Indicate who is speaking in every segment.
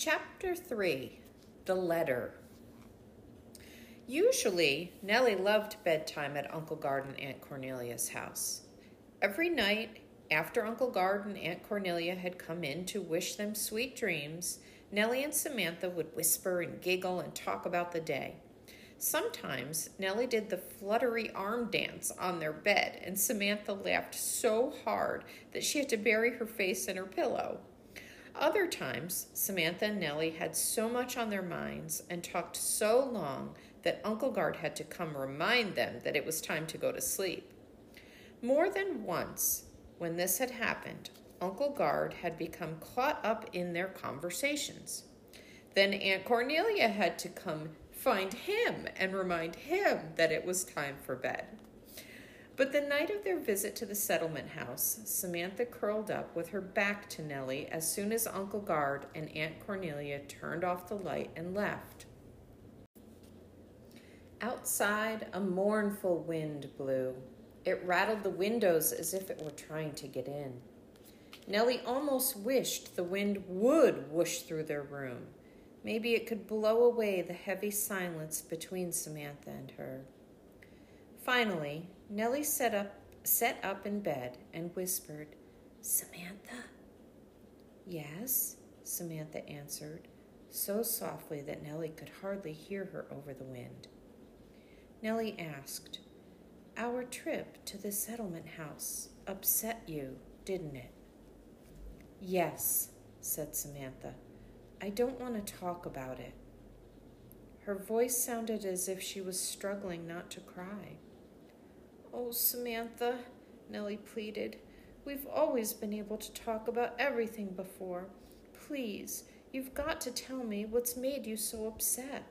Speaker 1: Chapter 3 The Letter Usually, Nellie loved bedtime at Uncle Gard and Aunt Cornelia's house. Every night, after Uncle Gard and Aunt Cornelia had come in to wish them sweet dreams, Nellie and Samantha would whisper and giggle and talk about the day. Sometimes Nellie did the fluttery arm dance on their bed, and Samantha laughed so hard that she had to bury her face in her pillow. Other times, Samantha and Nellie had so much on their minds and talked so long that Uncle Gard had to come remind them that it was time to go to sleep. More than once, when this had happened, Uncle Gard had become caught up in their conversations. Then Aunt Cornelia had to come find him and remind him that it was time for bed. But the night of their visit to the settlement house, Samantha curled up with her back to Nellie as soon as Uncle Gard and Aunt Cornelia turned off the light and left. Outside, a mournful wind blew. It rattled the windows as if it were trying to get in. Nellie almost wished the wind would whoosh through their room. Maybe it could blow away the heavy silence between Samantha and her. Finally, Nellie sat up, sat up in bed and whispered, Samantha? Yes, Samantha answered, so softly that Nellie could hardly hear her over the wind. Nellie asked, Our trip to the settlement house upset you, didn't it? Yes, said Samantha. I don't want to talk about it. Her voice sounded as if she was struggling not to cry. Oh, Samantha, Nellie pleaded. We've always been able to talk about everything before. Please, you've got to tell me what's made you so upset.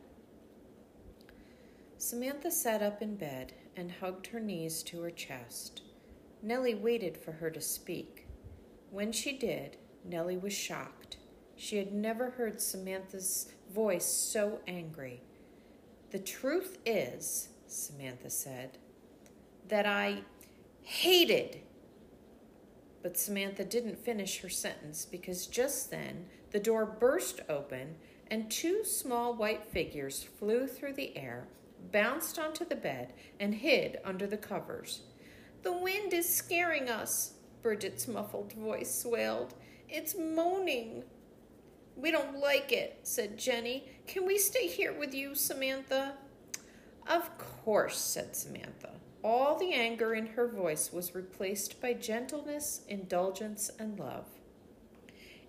Speaker 1: Samantha sat up in bed and hugged her knees to her chest. Nellie waited for her to speak. When she did, Nellie was shocked. She had never heard Samantha's voice so angry. The truth is, Samantha said, that I hated. But Samantha didn't finish her sentence because just then the door burst open and two small white figures flew through the air, bounced onto the bed, and hid under the covers. The wind is scaring us, Bridget's muffled voice wailed. It's moaning. We don't like it, said Jenny. Can we stay here with you, Samantha? Of course, said Samantha. All the anger in her voice was replaced by gentleness, indulgence, and love.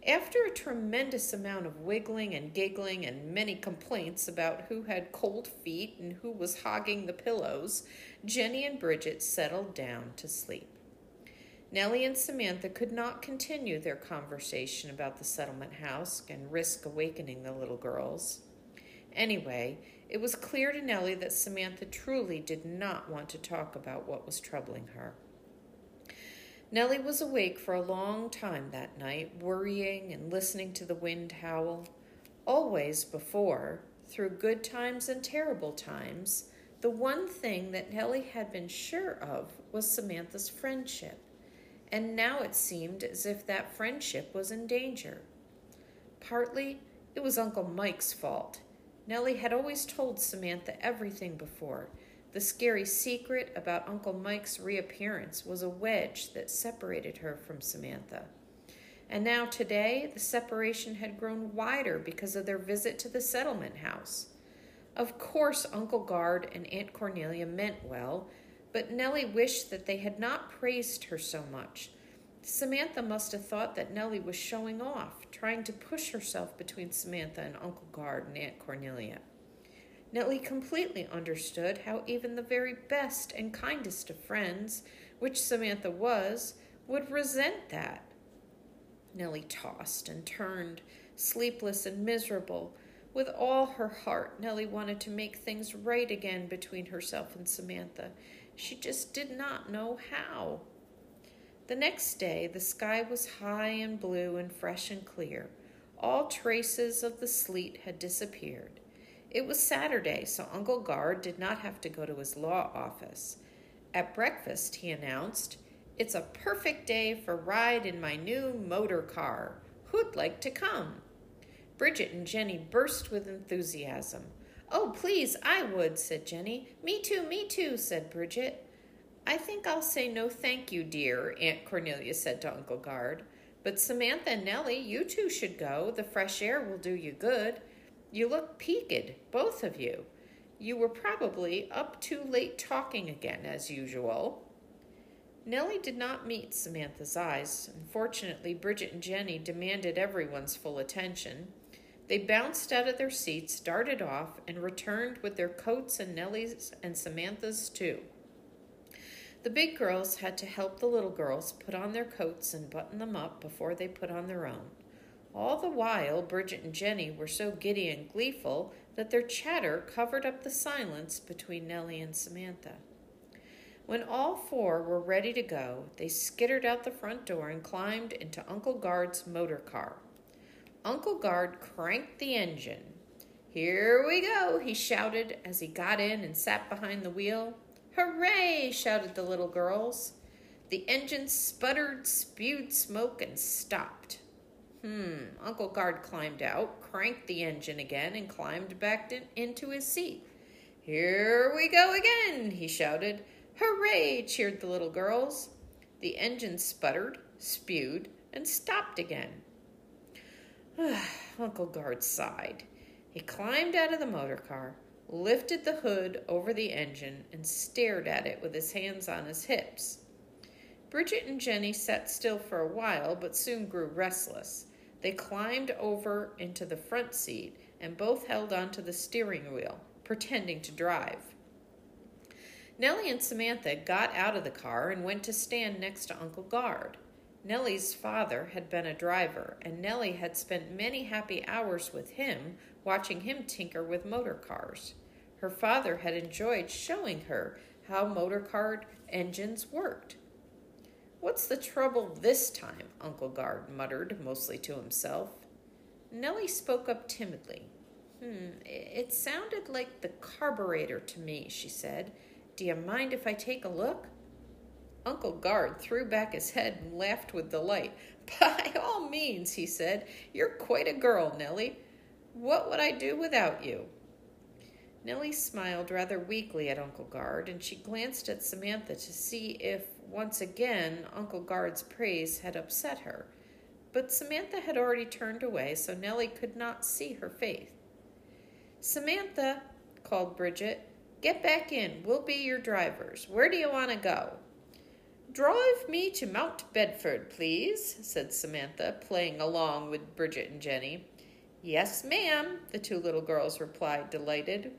Speaker 1: After a tremendous amount of wiggling and giggling and many complaints about who had cold feet and who was hogging the pillows, Jenny and Bridget settled down to sleep. Nellie and Samantha could not continue their conversation about the settlement house and risk awakening the little girls. Anyway, it was clear to Nellie that Samantha truly did not want to talk about what was troubling her. Nellie was awake for a long time that night, worrying and listening to the wind howl. Always before, through good times and terrible times, the one thing that Nellie had been sure of was Samantha's friendship, and now it seemed as if that friendship was in danger. Partly, it was Uncle Mike's fault. Nellie had always told Samantha everything before. The scary secret about Uncle Mike's reappearance was a wedge that separated her from Samantha. And now today, the separation had grown wider because of their visit to the settlement house. Of course, Uncle Gard and Aunt Cornelia meant well, but Nellie wished that they had not praised her so much. Samantha must have thought that Nellie was showing off, trying to push herself between Samantha and Uncle Gard and Aunt Cornelia. Nellie completely understood how even the very best and kindest of friends, which Samantha was, would resent that. Nellie tossed and turned, sleepless and miserable. With all her heart, Nellie wanted to make things right again between herself and Samantha. She just did not know how. The next day, the sky was high and blue and fresh and clear. All traces of the sleet had disappeared. It was Saturday, so Uncle Gard did not have to go to his law office. At breakfast, he announced, It's a perfect day for a ride in my new motor car. Who'd like to come? Bridget and Jenny burst with enthusiasm. Oh, please, I would, said Jenny. Me too, me too, said Bridget. I think I'll say no thank you, dear, Aunt Cornelia said to Uncle Gard. But Samantha and Nellie, you two should go. The fresh air will do you good. You look peaked, both of you. You were probably up too late talking again, as usual. Nellie did not meet Samantha's eyes. Unfortunately, Bridget and Jenny demanded everyone's full attention. They bounced out of their seats, darted off, and returned with their coats and Nellie's and Samantha's too. The big girls had to help the little girls put on their coats and button them up before they put on their own. All the while, Bridget and Jenny were so giddy and gleeful that their chatter covered up the silence between Nellie and Samantha. When all four were ready to go, they skittered out the front door and climbed into Uncle Gard's motor car. Uncle Gard cranked the engine. Here we go, he shouted as he got in and sat behind the wheel. Hooray! shouted the little girls. The engine sputtered, spewed smoke, and stopped. Hmm, Uncle Gard climbed out, cranked the engine again, and climbed back in, into his seat. Here we go again, he shouted. Hooray! cheered the little girls. The engine sputtered, spewed, and stopped again. Uncle Gard sighed. He climbed out of the motor car, lifted the hood over the engine, and stared at it with his hands on his hips. Bridget and Jenny sat still for a while, but soon grew restless. They climbed over into the front seat and both held onto the steering wheel, pretending to drive. Nellie and Samantha got out of the car and went to stand next to Uncle Gard. Nellie's father had been a driver, and Nellie had spent many happy hours with him, watching him tinker with motor cars. Her father had enjoyed showing her how motor car engines worked. What's the trouble this time? Uncle Gard muttered, mostly to himself. Nellie spoke up timidly. Hmm, it sounded like the carburetor to me, she said. Do you mind if I take a look? Uncle Gard threw back his head and laughed with delight. By all means, he said. You're quite a girl, Nellie. What would I do without you? Nellie smiled rather weakly at Uncle Gard, and she glanced at Samantha to see if, once again, Uncle Gard's praise had upset her. But Samantha had already turned away, so Nellie could not see her face. Samantha, called Bridget, get back in. We'll be your drivers. Where do you want to go? Drive me to Mount Bedford, please, said Samantha, playing along with Bridget and Jenny. Yes, ma'am, the two little girls replied, delighted.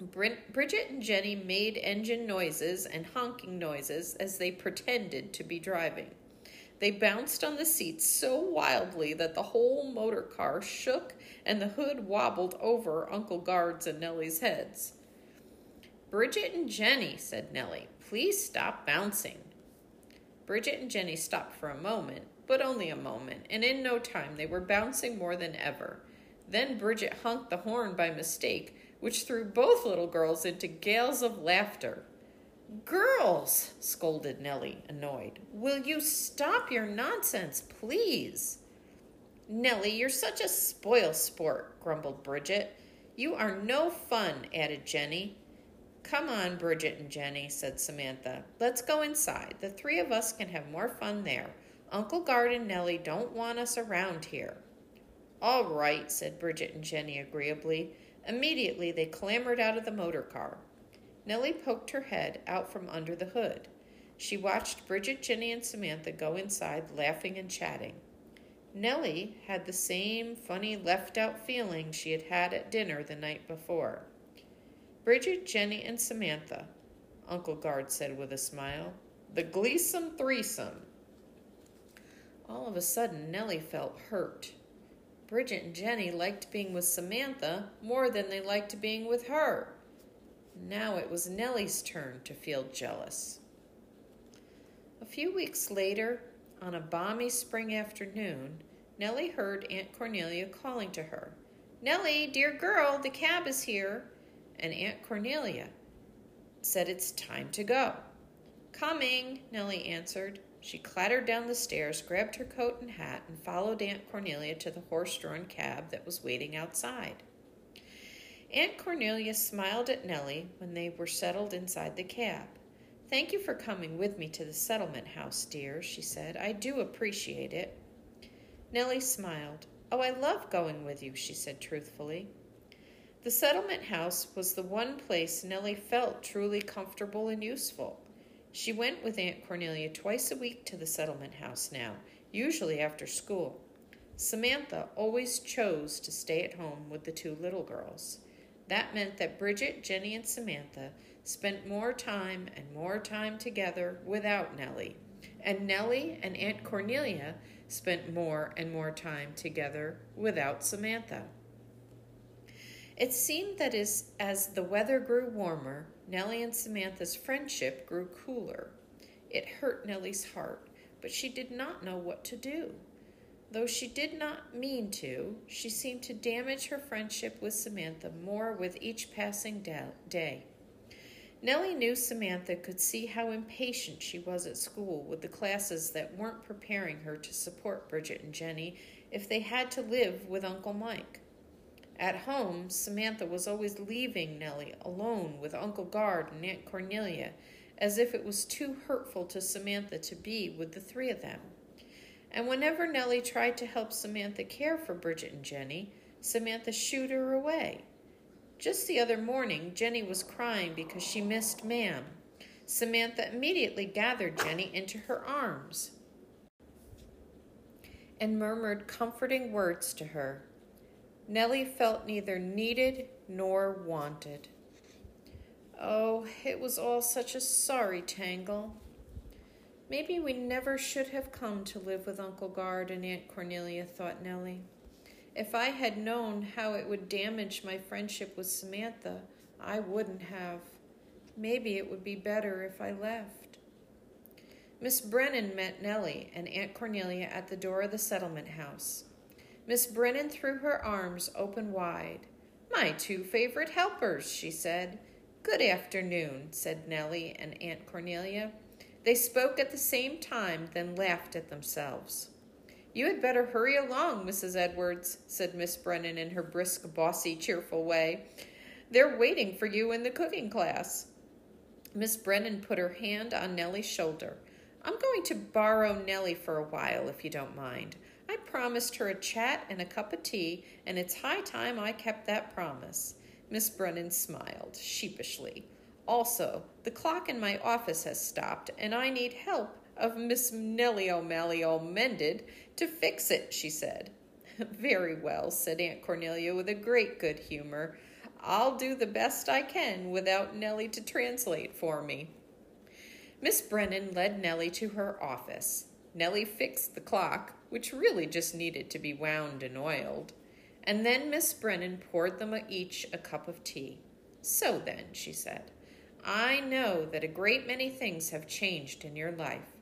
Speaker 1: Bridget and Jenny made engine noises and honking noises as they pretended to be driving. They bounced on the seats so wildly that the whole motor car shook and the hood wobbled over Uncle Gard's and Nellie's heads. Bridget and Jenny, said Nellie, please stop bouncing. Bridget and Jenny stopped for a moment, but only a moment, and in no time they were bouncing more than ever. Then Bridget honked the horn by mistake, which threw both little girls into gales of laughter. Girls, scolded Nellie, annoyed, will you stop your nonsense, please? Nellie, you're such a spoil sport, grumbled Bridget. You are no fun, added Jenny. Come on, Bridget and Jenny, said Samantha. Let's go inside. The three of us can have more fun there. Uncle Gard and Nellie don't want us around here. All right, said Bridget and Jenny agreeably. Immediately they clambered out of the motor car. Nellie poked her head out from under the hood. She watched Bridget, Jenny, and Samantha go inside, laughing and chatting. Nellie had the same funny left out feeling she had had at dinner the night before. Bridget, Jenny, and Samantha, Uncle Gard said with a smile. The gleesome threesome. All of a sudden, Nellie felt hurt. Bridget and Jenny liked being with Samantha more than they liked being with her. Now it was Nellie's turn to feel jealous. A few weeks later, on a balmy spring afternoon, Nellie heard Aunt Cornelia calling to her. Nellie, dear girl, the cab is here and Aunt Cornelia said it's time to go. Coming, Nellie answered. She clattered down the stairs, grabbed her coat and hat, and followed Aunt Cornelia to the horse drawn cab that was waiting outside. Aunt Cornelia smiled at Nellie when they were settled inside the cab. Thank you for coming with me to the settlement house, dear, she said. I do appreciate it. Nellie smiled. Oh, I love going with you, she said truthfully. The settlement house was the one place Nellie felt truly comfortable and useful. She went with Aunt Cornelia twice a week to the settlement house now, usually after school. Samantha always chose to stay at home with the two little girls. That meant that Bridget, Jenny, and Samantha spent more time and more time together without Nellie. And Nellie and Aunt Cornelia spent more and more time together without Samantha. It seemed that as, as the weather grew warmer, Nellie and Samantha's friendship grew cooler. It hurt Nellie's heart, but she did not know what to do. Though she did not mean to, she seemed to damage her friendship with Samantha more with each passing day. Nellie knew Samantha could see how impatient she was at school with the classes that weren't preparing her to support Bridget and Jenny if they had to live with Uncle Mike. At home, Samantha was always leaving Nellie alone with Uncle Gard and Aunt Cornelia, as if it was too hurtful to Samantha to be with the three of them. And whenever Nellie tried to help Samantha care for Bridget and Jenny, Samantha shooed her away. Just the other morning, Jenny was crying because she missed Mam. Samantha immediately gathered Jenny into her arms and murmured comforting words to her. Nellie felt neither needed nor wanted. Oh, it was all such a sorry tangle. Maybe we never should have come to live with Uncle Gard and Aunt Cornelia, thought Nellie. If I had known how it would damage my friendship with Samantha, I wouldn't have. Maybe it would be better if I left. Miss Brennan met Nellie and Aunt Cornelia at the door of the settlement house. Miss Brennan threw her arms open wide. My two favorite helpers, she said. Good afternoon, said Nellie and Aunt Cornelia. They spoke at the same time, then laughed at themselves. You had better hurry along, Mrs. Edwards, said Miss Brennan in her brisk, bossy, cheerful way. They're waiting for you in the cooking class. Miss Brennan put her hand on Nellie's shoulder. I'm going to borrow Nellie for a while, if you don't mind. I promised her a chat and a cup of tea, and it's high time I kept that promise. Miss Brennan smiled sheepishly. Also, the clock in my office has stopped, and I need help of Miss Nellie O'Malley O'Mended to fix it, she said. Very well, said Aunt Cornelia with a great good humor. I'll do the best I can without Nellie to translate for me. Miss Brennan led Nellie to her office. Nellie fixed the clock, which really just needed to be wound and oiled. And then Miss Brennan poured them each a cup of tea. So then, she said, I know that a great many things have changed in your life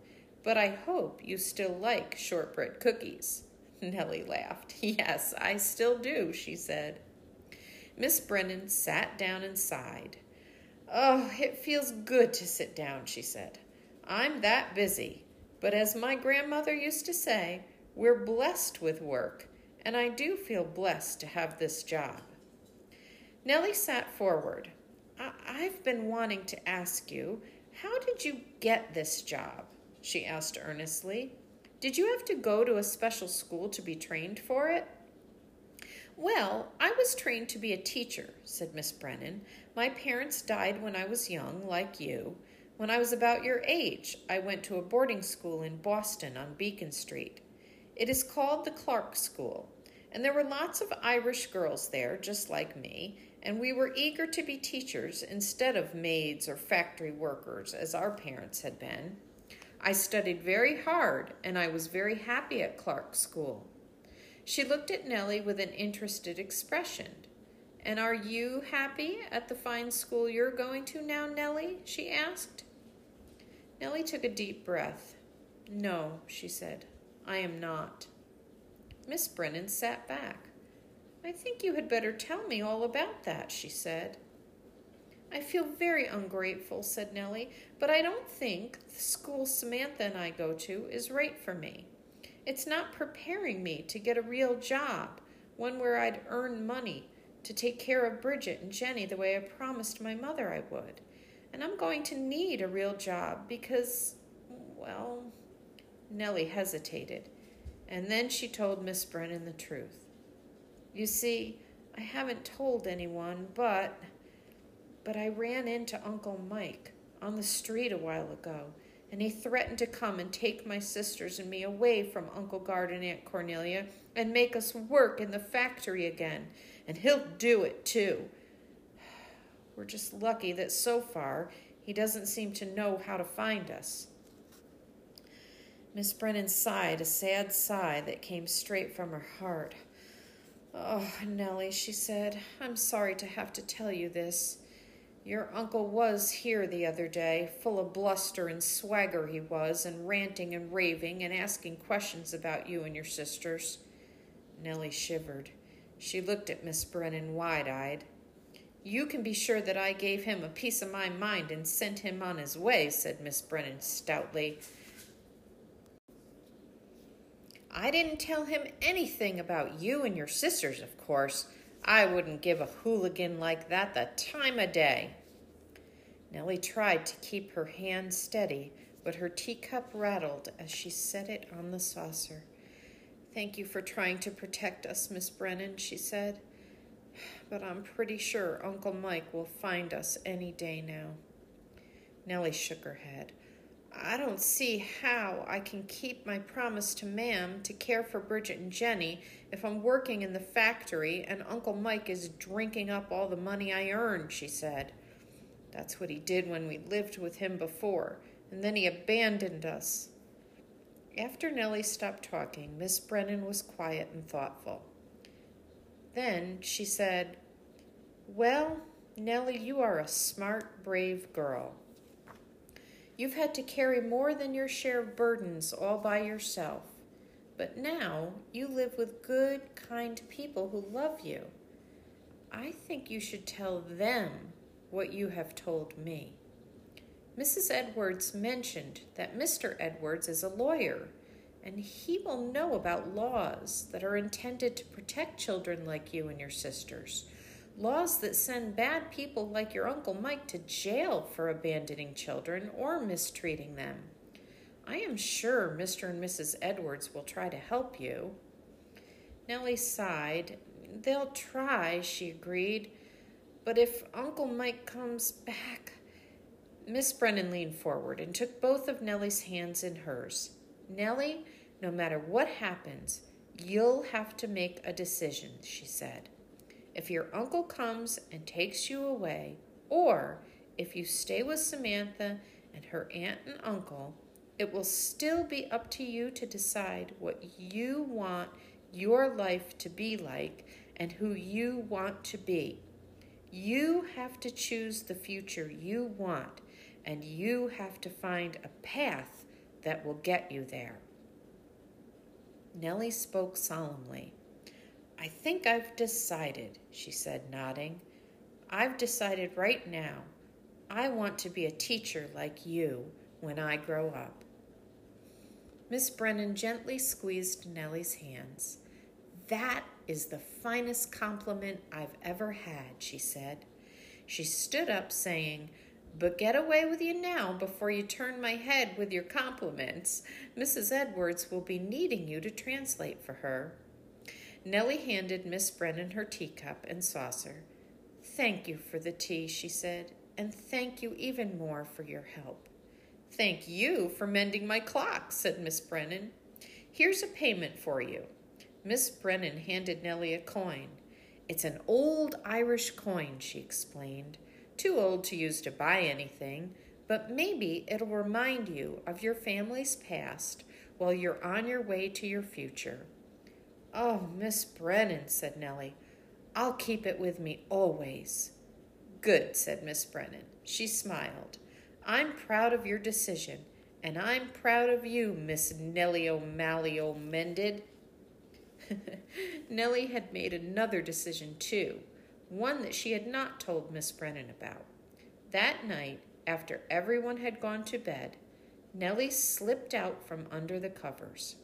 Speaker 1: but I hope you still like shortbread cookies. Nellie laughed. Yes, I still do, she said. Miss Brennan sat down and sighed. Oh, it feels good to sit down, she said. I'm that busy, but as my grandmother used to say, we're blessed with work, and I do feel blessed to have this job. Nellie sat forward. I- I've been wanting to ask you, how did you get this job? she asked earnestly. Did you have to go to a special school to be trained for it? Well, I was trained to be a teacher, said Miss Brennan. My parents died when I was young, like you. When I was about your age, I went to a boarding school in Boston on Beacon Street. It is called the Clark School, and there were lots of Irish girls there, just like me, and we were eager to be teachers instead of maids or factory workers, as our parents had been. I studied very hard, and I was very happy at Clark School. She looked at Nellie with an interested expression. And are you happy at the fine school you're going to now, Nellie? she asked. Nellie took a deep breath. No, she said, I am not. Miss Brennan sat back. I think you had better tell me all about that, she said. I feel very ungrateful, said Nellie, but I don't think the school Samantha and I go to is right for me. It's not preparing me to get a real job, one where I'd earn money to take care of Bridget and Jenny the way I promised my mother I would. And I'm going to need a real job because, well, Nellie hesitated, and then she told Miss Brennan the truth. You see, I haven't told anyone, but but I ran into Uncle Mike on the street a while ago, and he threatened to come and take my sisters and me away from Uncle Gard and Aunt Cornelia and make us work in the factory again. And he'll do it too. We're just lucky that so far he doesn't seem to know how to find us. Miss Brennan sighed a sad sigh that came straight from her heart. Oh, Nellie, she said, I'm sorry to have to tell you this. Your uncle was here the other day, full of bluster and swagger he was, and ranting and raving and asking questions about you and your sisters. Nellie shivered. She looked at Miss Brennan wide eyed. You can be sure that I gave him a piece of my mind and sent him on his way, said Miss Brennan stoutly. I didn't tell him anything about you and your sisters, of course. I wouldn't give a hooligan like that the time of day. Nellie tried to keep her hand steady, but her teacup rattled as she set it on the saucer. Thank you for trying to protect us, Miss Brennan, she said. But I'm pretty sure Uncle Mike will find us any day now. Nellie shook her head. I don't see how I can keep my promise to Mam to care for Bridget and Jenny if I'm working in the factory and Uncle Mike is drinking up all the money I earn, she said. That's what he did when we lived with him before, and then he abandoned us. After Nellie stopped talking, Miss Brennan was quiet and thoughtful. Then she said, Well, Nellie, you are a smart, brave girl. You've had to carry more than your share of burdens all by yourself. But now you live with good, kind people who love you. I think you should tell them what you have told me. Mrs. Edwards mentioned that Mr. Edwards is a lawyer, and he will know about laws that are intended to protect children like you and your sisters laws that send bad people like your Uncle Mike to jail for abandoning children or mistreating them. I am sure Mr. and Mrs. Edwards will try to help you. Nellie sighed. They'll try, she agreed. But if Uncle Mike comes back. Miss Brennan leaned forward and took both of Nellie's hands in hers. Nellie, no matter what happens, you'll have to make a decision, she said if your uncle comes and takes you away, or if you stay with Samantha and her aunt and uncle, it will still be up to you to decide what you want your life to be like and who you want to be. You have to choose the future you want, and you have to find a path that will get you there. Nellie spoke solemnly. I think I've decided, she said, nodding. I've decided right now. I want to be a teacher like you when I grow up. Miss Brennan gently squeezed Nellie's hands. That is the finest compliment I've ever had, she said. She stood up, saying, But get away with you now before you turn my head with your compliments. Mrs. Edwards will be needing you to translate for her. Nellie handed Miss Brennan her teacup and saucer. Thank you for the tea, she said, and thank you even more for your help. Thank you for mending my clock, said Miss Brennan. Here's a payment for you. Miss Brennan handed Nellie a coin. It's an old Irish coin, she explained. Too old to use to buy anything, but maybe it'll remind you of your family's past while you're on your way to your future. Oh, Miss Brennan, said Nellie, I'll keep it with me always. Good, said Miss Brennan. She smiled. I'm proud of your decision, and I'm proud of you, Miss Nellie O'Malley O'Mended. Nellie had made another decision, too, one that she had not told Miss Brennan about. That night, after everyone had gone to bed, Nellie slipped out from under the covers.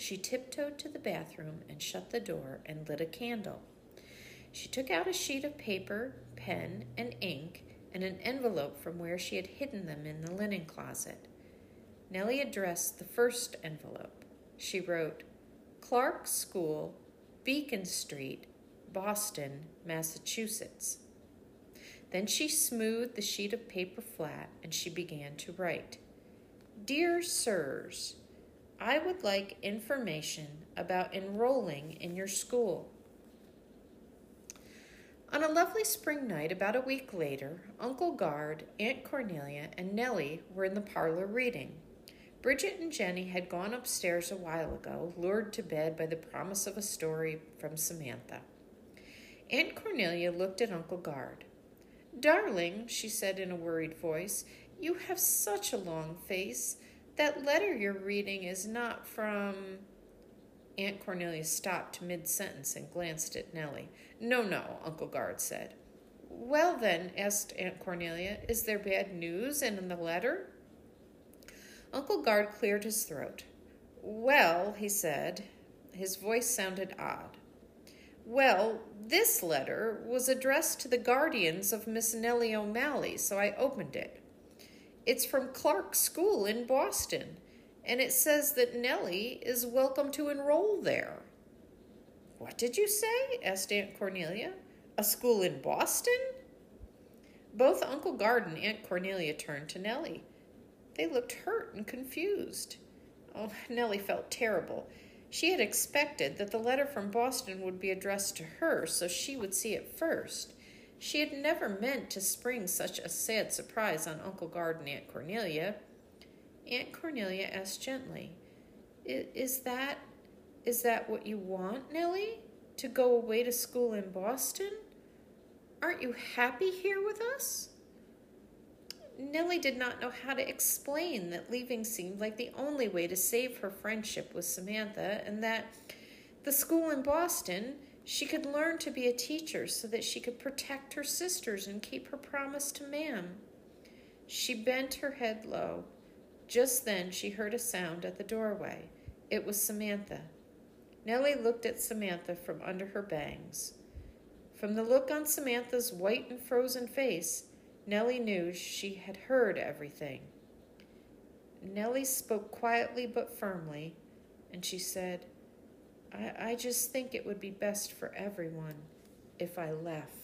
Speaker 1: She tiptoed to the bathroom and shut the door and lit a candle. She took out a sheet of paper, pen, and ink, and an envelope from where she had hidden them in the linen closet. Nellie addressed the first envelope. She wrote, Clark School, Beacon Street, Boston, Massachusetts. Then she smoothed the sheet of paper flat and she began to write Dear Sirs, I would like information about enrolling in your school. On a lovely spring night, about a week later, Uncle Gard, Aunt Cornelia, and Nellie were in the parlor reading. Bridget and Jenny had gone upstairs a while ago, lured to bed by the promise of a story from Samantha. Aunt Cornelia looked at Uncle Gard. Darling, she said in a worried voice, you have such a long face. That letter you're reading is not from. Aunt Cornelia stopped mid sentence and glanced at Nellie. No, no, Uncle Gard said. Well, then, asked Aunt Cornelia, is there bad news in the letter? Uncle Gard cleared his throat. Well, he said, his voice sounded odd. Well, this letter was addressed to the guardians of Miss Nellie O'Malley, so I opened it. It's from Clark School in Boston, and it says that Nellie is welcome to enroll there. What did you say? asked Aunt Cornelia. A school in Boston? Both Uncle Gard and Aunt Cornelia turned to Nellie. They looked hurt and confused. Oh, Nellie felt terrible. She had expected that the letter from Boston would be addressed to her, so she would see it first. She had never meant to spring such a sad surprise on Uncle Gard and Aunt Cornelia. Aunt Cornelia asked gently, "Is that is that what you want, Nellie? To go away to school in Boston? Aren't you happy here with us?" Nellie did not know how to explain that leaving seemed like the only way to save her friendship with Samantha, and that the school in Boston she could learn to be a teacher so that she could protect her sisters and keep her promise to Mam. She bent her head low. Just then she heard a sound at the doorway. It was Samantha. Nellie looked at Samantha from under her bangs. From the look on Samantha's white and frozen face, Nellie knew she had heard everything. Nellie spoke quietly but firmly, and she said, I, I just think it would be best for everyone if I left.